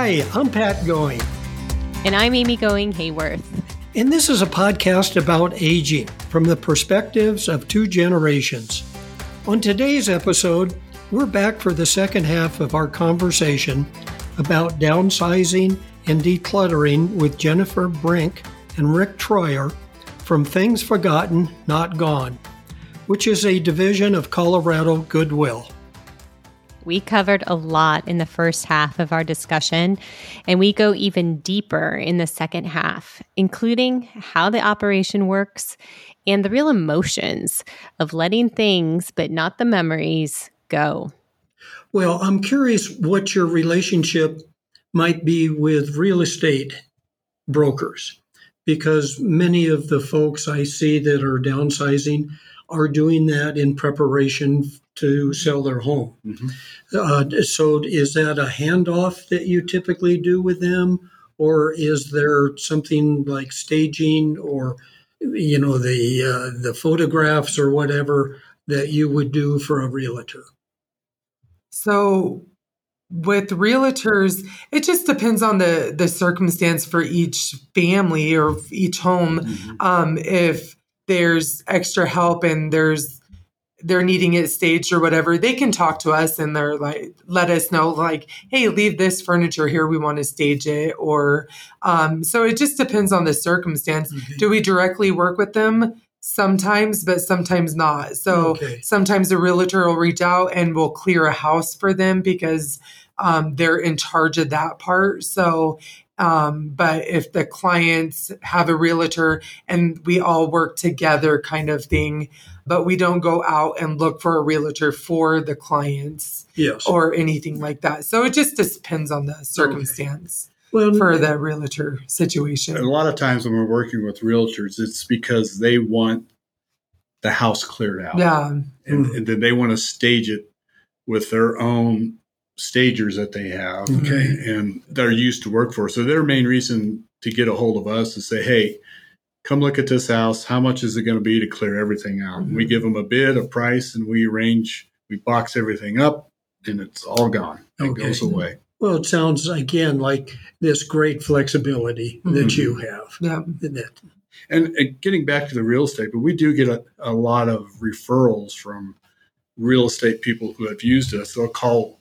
Hi, I'm Pat Going. And I'm Amy Going Hayworth. And this is a podcast about aging from the perspectives of two generations. On today's episode, we're back for the second half of our conversation about downsizing and decluttering with Jennifer Brink and Rick Troyer from Things Forgotten, Not Gone, which is a division of Colorado Goodwill. We covered a lot in the first half of our discussion, and we go even deeper in the second half, including how the operation works and the real emotions of letting things, but not the memories, go. Well, I'm curious what your relationship might be with real estate brokers, because many of the folks I see that are downsizing are doing that in preparation to sell their home. Mm-hmm. Uh, so, is that a handoff that you typically do with them, or is there something like staging, or you know, the uh, the photographs or whatever that you would do for a realtor? So, with realtors, it just depends on the the circumstance for each family or each home. Mm-hmm. Um, if there's extra help and there's they're needing it staged or whatever, they can talk to us and they're like, let us know, like, hey, leave this furniture here. We want to stage it. Or, um, so it just depends on the circumstance. Okay. Do we directly work with them? Sometimes, but sometimes not. So okay. sometimes a realtor will reach out and will clear a house for them because um, they're in charge of that part. So um, but if the clients have a realtor and we all work together, kind of thing, but we don't go out and look for a realtor for the clients yes. or anything like that. So it just depends on the circumstance. Okay. Well, for the realtor situation. A lot of times when we're working with realtors, it's because they want the house cleared out. Yeah. And, mm-hmm. and then they want to stage it with their own stagers that they have okay. and they're used to work for. So their main reason to get a hold of us is say, hey, come look at this house. How much is it going to be to clear everything out? Mm-hmm. We give them a bid, a price, and we arrange, we box everything up, and it's all gone. It okay. goes away. Well, it sounds again like this great flexibility mm-hmm. that you have. Yeah. That. And, and, getting back to the real estate, but we do get a, a lot of referrals from real estate people who have used us. They'll call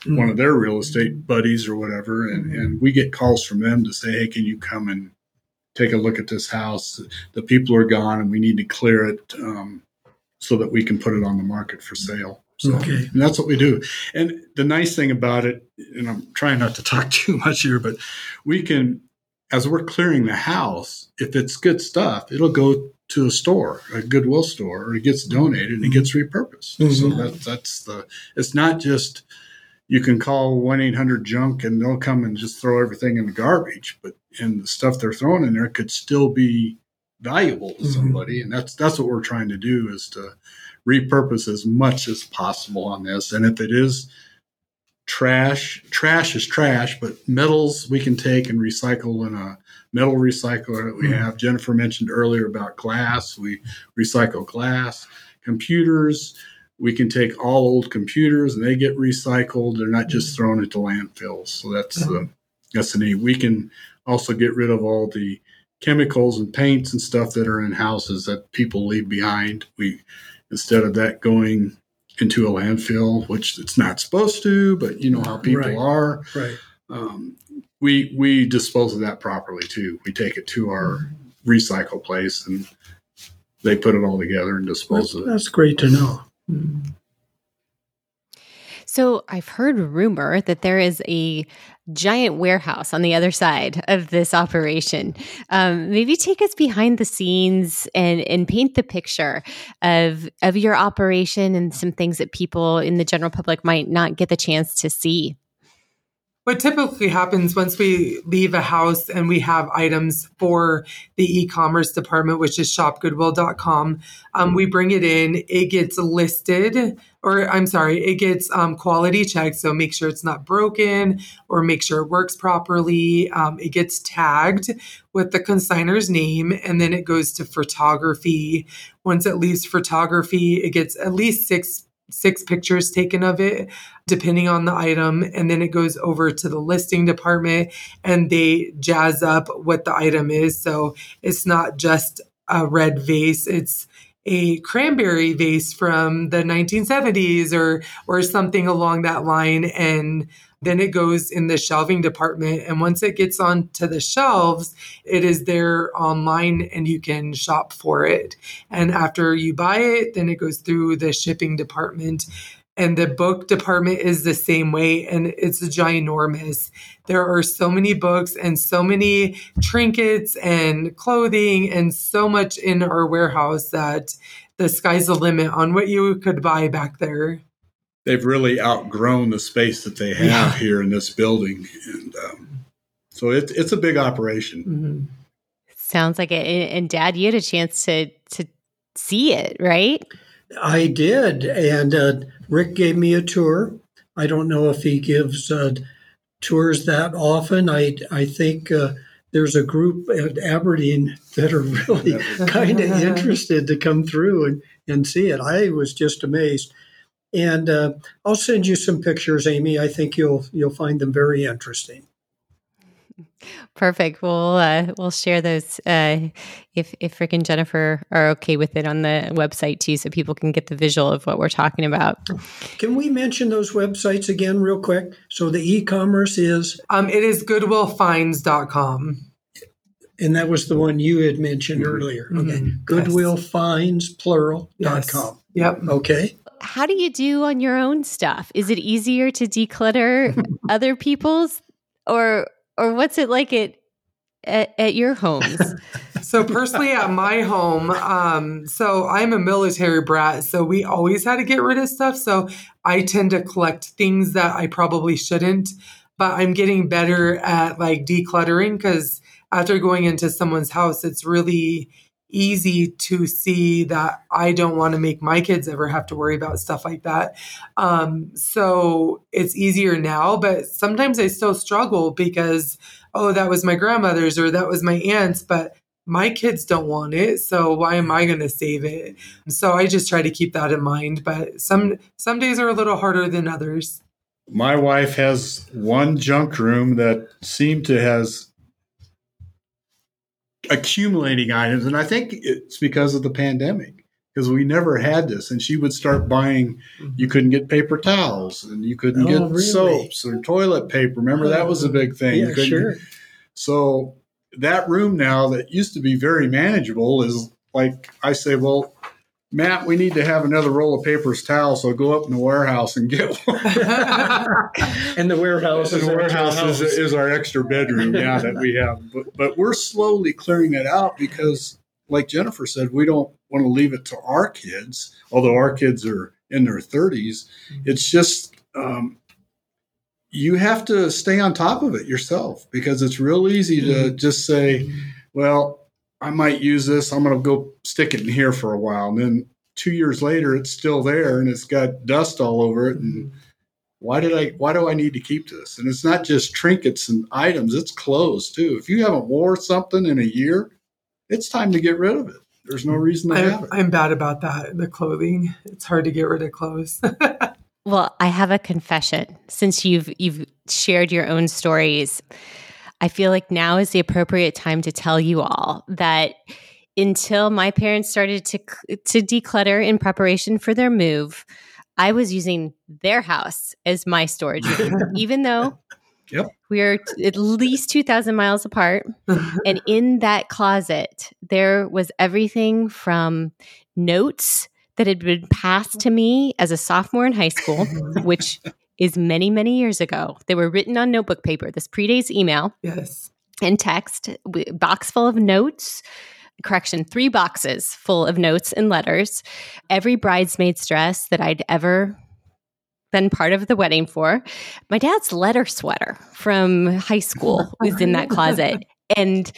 mm-hmm. one of their real estate buddies or whatever, and, mm-hmm. and we get calls from them to say, "Hey, can you come and take a look at this house? The people are gone, and we need to clear it um, so that we can put it on the market for sale." So, okay. and that's what we do. And the nice thing about it, and I'm trying not to talk too much here, but we can, as we're clearing the house, if it's good stuff, it'll go to a store, a Goodwill store, or it gets donated and it gets repurposed. Mm-hmm. So that, that's the. It's not just you can call 1-800-junk and they'll come and just throw everything in the garbage but and the stuff they're throwing in there could still be valuable to mm-hmm. somebody. And that's that's what we're trying to do is to repurpose as much as possible on this. And if it is trash trash is trash but metals we can take and recycle in a metal recycler that we mm-hmm. have. Jennifer mentioned earlier about glass. We recycle glass. Computers we can take all old computers and they get recycled. They're not just mm-hmm. thrown into landfills. So that's the that's the neat. We can also get rid of all the chemicals and paints and stuff that are in houses that people leave behind. We instead of that going into a landfill, which it's not supposed to, but you know how people right. are. Right. Um, we we dispose of that properly too. We take it to our mm-hmm. recycle place and they put it all together and dispose that's, of it. That's great to know. So I've heard rumor that there is a giant warehouse on the other side of this operation. Um, maybe take us behind the scenes and and paint the picture of of your operation and some things that people in the general public might not get the chance to see what typically happens once we leave a house and we have items for the e-commerce department which is shopgoodwill.com um, we bring it in. It gets listed or i'm sorry it gets um, quality checked. So make sure it's not broken or make sure it works properly. Um, it gets tagged with the consignor's name and then it goes to photography. Once it leaves photography it gets at least six six pictures taken of it, depending on the item. And then it goes over to the listing department and they jazz up what the item is. So it's not just a red vase, it's a cranberry vase from the 1970s or or something along that line and then it goes in the shelving department. And once it gets onto the shelves, it is there online and you can shop for it. And after you buy it, then it goes through the shipping department. And the book department is the same way, and it's ginormous. There are so many books and so many trinkets and clothing and so much in our warehouse that the sky's the limit on what you could buy back there they've really outgrown the space that they have yeah. here in this building, and um, so it's it's a big operation. Mm-hmm. Sounds like it. And Dad, you had a chance to to see it, right? I did, and uh, Rick gave me a tour. I don't know if he gives uh, tours that often. I I think. Uh, there's a group at Aberdeen that are really kind of interested to come through and, and see it. I was just amazed. And uh, I'll send you some pictures, Amy. I think you'll you'll find them very interesting. Perfect. We'll uh, we'll share those uh, if if Rick and Jennifer are okay with it on the website too, so people can get the visual of what we're talking about. Can we mention those websites again, real quick? So the e-commerce is um, it is goodwillfinds.com. And that was the one you had mentioned mm-hmm. earlier. Okay. Mm-hmm. Goodwillfinds, plural, yes. dot com. Yep. Okay how do you do on your own stuff? Is it easier to declutter other people's or or what's it like at at, at your homes? so personally at my home, um, so I'm a military brat, so we always had to get rid of stuff. So I tend to collect things that I probably shouldn't, but I'm getting better at like decluttering because after going into someone's house, it's really easy to see that I don't want to make my kids ever have to worry about stuff like that. Um, so it's easier now, but sometimes I still struggle because, oh, that was my grandmother's or that was my aunt's, but my kids don't want it so why am i going to save it so i just try to keep that in mind but some some days are a little harder than others my wife has one junk room that seemed to has accumulating items. And I think it's because of the pandemic because we never had this. And she would start buying, mm-hmm. you couldn't get paper towels and you couldn't oh, get really? soaps or toilet paper. Remember, that was a big thing. Yeah, sure. So that room now that used to be very manageable is like, I say, well, Matt, we need to have another roll of paper's towel, so go up in the warehouse and get one. and the warehouse, and the warehouse is, is, our extra bedroom, yeah, that we have. But but we're slowly clearing that out because, like Jennifer said, we don't want to leave it to our kids. Although our kids are in their 30s, mm-hmm. it's just um, you have to stay on top of it yourself because it's real easy to mm-hmm. just say, well I might use this. I'm going to go stick it in here for a while. And then two years later, it's still there and it's got dust all over it. And why did I, why do I need to keep this? And it's not just trinkets and items, it's clothes too. If you haven't wore something in a year, it's time to get rid of it. There's no reason to I'm, have it. I'm bad about that. The clothing, it's hard to get rid of clothes. well, I have a confession since you've, you've shared your own stories. I feel like now is the appropriate time to tell you all that until my parents started to to declutter in preparation for their move, I was using their house as my storage room, even though yep. we are at least 2,000 miles apart. and in that closet, there was everything from notes that had been passed to me as a sophomore in high school, which is many, many years ago. They were written on notebook paper. This predates email. Yes. And text, box full of notes. Correction, three boxes full of notes and letters. Every bridesmaid's dress that I'd ever been part of the wedding for. My dad's letter sweater from high school was in that closet. And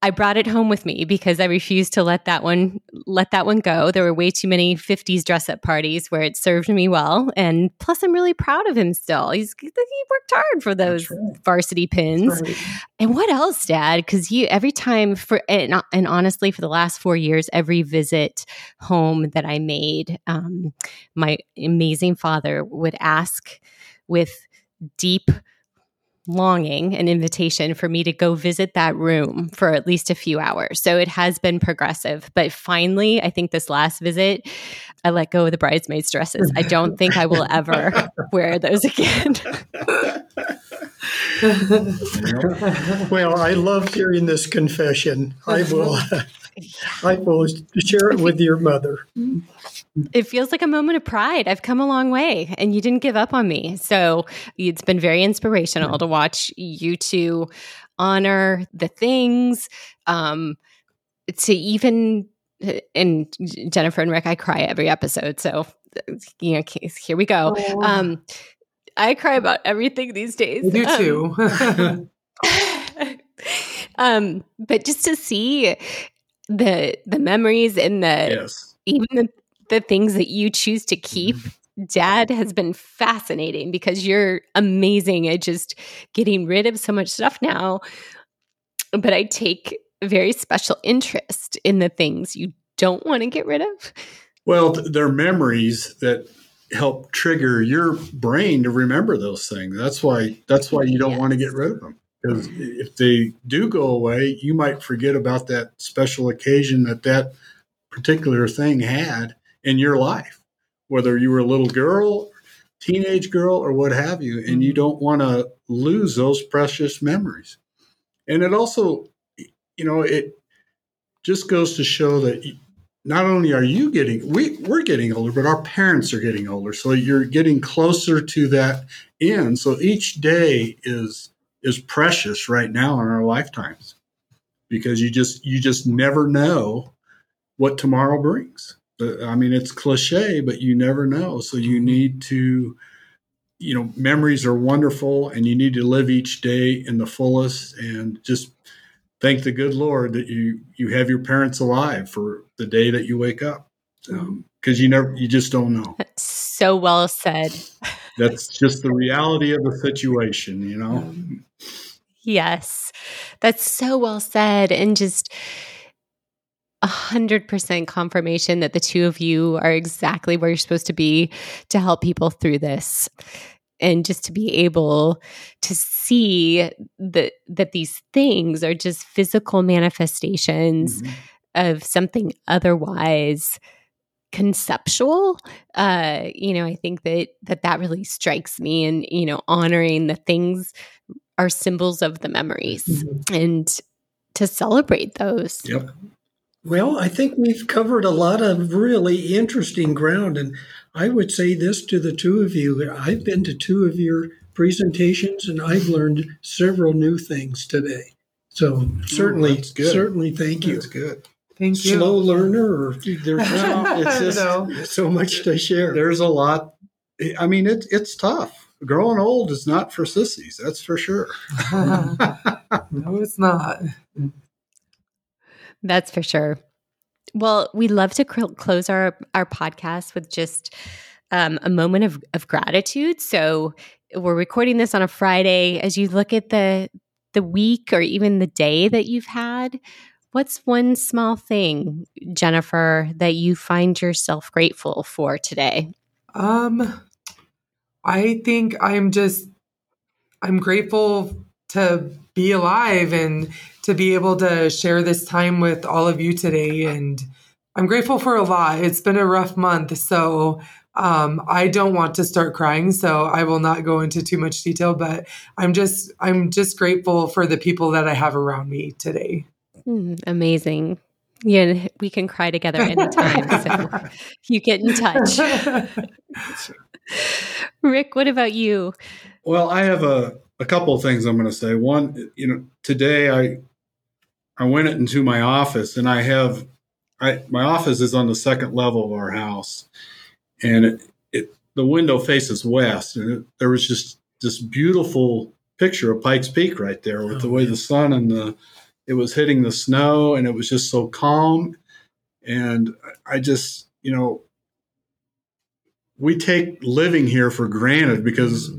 I brought it home with me because I refused to let that one let that one go. There were way too many 50s dress up parties where it served me well. And plus I'm really proud of him still. He's he worked hard for those right. varsity pins. Right. And what else, Dad? Because you every time for and, and, honestly, for the last four years, every visit home that I made, um, my amazing father would ask with deep longing, an invitation for me to go visit that room for at least a few hours. So it has been progressive. But finally, I think this last visit, I let go of the bridesmaids' dresses. I don't think I will ever wear those again. well, I love hearing this confession. I will. I will share it with your mother. It feels like a moment of pride. I've come a long way and you didn't give up on me. So it's been very inspirational to watch you two honor the things, um, to even, and Jennifer and Rick, I cry every episode. So, you know, here we go. Oh. Um, I cry about everything these days. You do um, too. um, but just to see the the memories and the yes. even the, the things that you choose to keep mm-hmm. dad has been fascinating because you're amazing at just getting rid of so much stuff now but i take very special interest in the things you don't want to get rid of well they're memories that help trigger your brain to remember those things that's why that's why you don't yes. want to get rid of them because if they do go away, you might forget about that special occasion that that particular thing had in your life, whether you were a little girl, teenage girl, or what have you, and you mm-hmm. don't want to lose those precious memories. And it also, you know, it just goes to show that not only are you getting we we're getting older, but our parents are getting older. So you're getting closer to that end. So each day is is precious right now in our lifetimes because you just you just never know what tomorrow brings. I mean, it's cliche, but you never know. So you mm-hmm. need to, you know, memories are wonderful, and you need to live each day in the fullest, and just thank the good Lord that you you have your parents alive for the day that you wake up, because um, you never you just don't know. That's so well said. That's just the reality of the situation, you know. Um, yes, that's so well said. And just a hundred percent confirmation that the two of you are exactly where you're supposed to be to help people through this. And just to be able to see that that these things are just physical manifestations mm-hmm. of something otherwise conceptual uh you know i think that that that really strikes me and you know honoring the things are symbols of the memories mm-hmm. and to celebrate those. Yep. Well, I think we've covered a lot of really interesting ground. And I would say this to the two of you I've been to two of your presentations and I've learned several new things today. So certainly, oh, certainly thank you. That's good. Thank you. Slow learner, or there's no, it's just so much to share. There's a lot. I mean, it, it's tough growing old is not for sissies. That's for sure. no, it's not. That's for sure. Well, we love to cl- close our our podcast with just um, a moment of, of gratitude. So we're recording this on a Friday. As you look at the the week or even the day that you've had, what's one small thing, Jennifer, that you find yourself grateful for today? Um, I think I'm just I'm grateful to be alive and to be able to share this time with all of you today and I'm grateful for a lot. It's been a rough month, so um, I don't want to start crying, so I will not go into too much detail. But I'm just I'm just grateful for the people that I have around me today. Mm, amazing. Yeah, we can cry together anytime. so you get in touch. Rick, what about you? Well, I have a, a couple of things I'm going to say. One, you know, today I I went into my office and I have I my office is on the second level of our house, and it, it the window faces west, and it, there was just this beautiful picture of Pikes Peak right there with oh, the way man. the sun and the it was hitting the snow and it was just so calm. And I just, you know, we take living here for granted because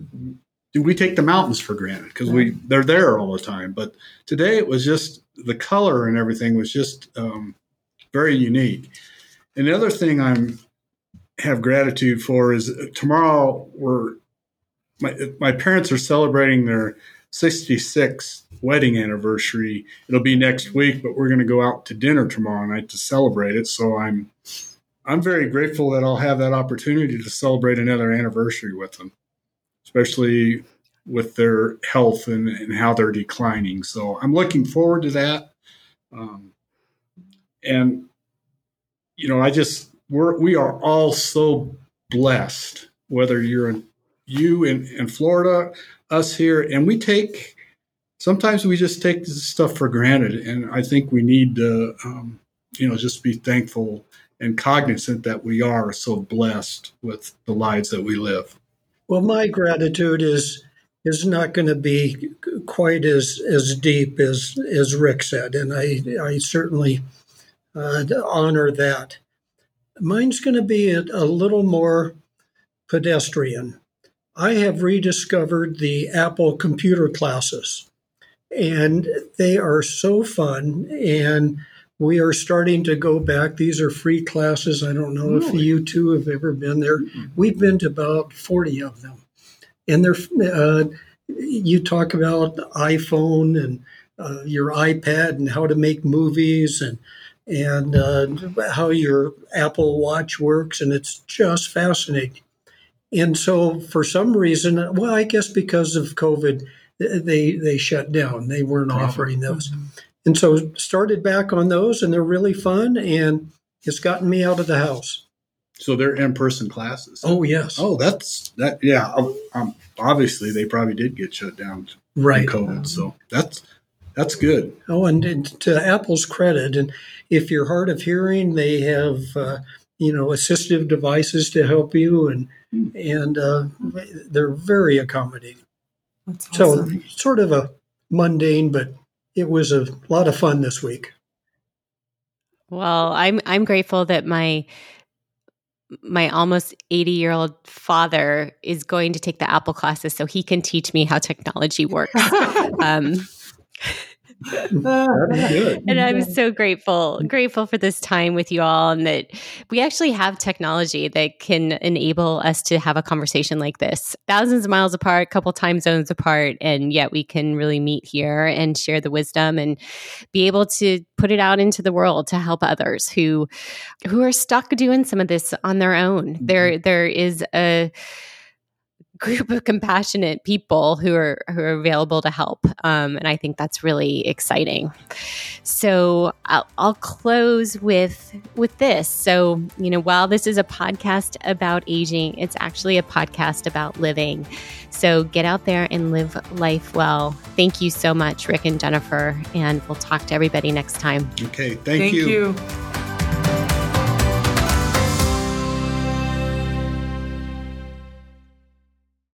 we take the mountains for granted because we they're there all the time. But today it was just the color and everything was just um, very unique. And the other thing I'm have gratitude for is tomorrow we're my my parents are celebrating their 66th wedding anniversary. It'll be next week, but we're going to go out to dinner tomorrow night to celebrate it. So I'm I'm very grateful that I'll have that opportunity to celebrate another anniversary with them, especially with their health and, and how they're declining. So I'm looking forward to that. Um, and you know, I just we're we are all so blessed, whether you're in you in, in Florida, us here, and we take sometimes we just take this stuff for granted, and I think we need to, um, you know, just be thankful and cognizant that we are so blessed with the lives that we live. Well, my gratitude is is not going to be quite as as deep as as Rick said, and I I certainly uh, honor that. Mine's going to be a, a little more pedestrian. I have rediscovered the Apple computer classes, and they are so fun. And we are starting to go back. These are free classes. I don't know really? if you two have ever been there. Mm-hmm. We've been to about 40 of them. And they're, uh, you talk about iPhone and uh, your iPad and how to make movies and and uh, how your Apple Watch works, and it's just fascinating. And so, for some reason, well, I guess because of COVID, they they shut down. They weren't offering those, mm-hmm. And so started back on those, and they're really fun, and it's gotten me out of the house. So they're in person classes. Oh yes. Oh, that's that. Yeah. Um, um obviously, they probably did get shut down. Right. COVID. So that's that's good. Oh, and, and, to Apple's credit, and if you're hard of hearing, they have uh, you know assistive devices to help you, and and uh, they're very accommodating. Awesome. So sort of a mundane, but it was a lot of fun this week. Well, I'm I'm grateful that my my almost 80 year old father is going to take the Apple classes so he can teach me how technology works. um, and I'm so grateful, grateful for this time with you all, and that we actually have technology that can enable us to have a conversation like this, thousands of miles apart, a couple time zones apart, and yet we can really meet here and share the wisdom and be able to put it out into the world to help others who who are stuck doing some of this on their own. There, mm-hmm. there is a group of compassionate people who are who are available to help, um, and I think that's really exciting. So I'll, I'll close with with this. So you know, while this is a podcast about aging, it's actually a podcast about living. So get out there and live life well. Thank you so much, Rick and Jennifer, and we'll talk to everybody next time. Okay, thank, thank you. you.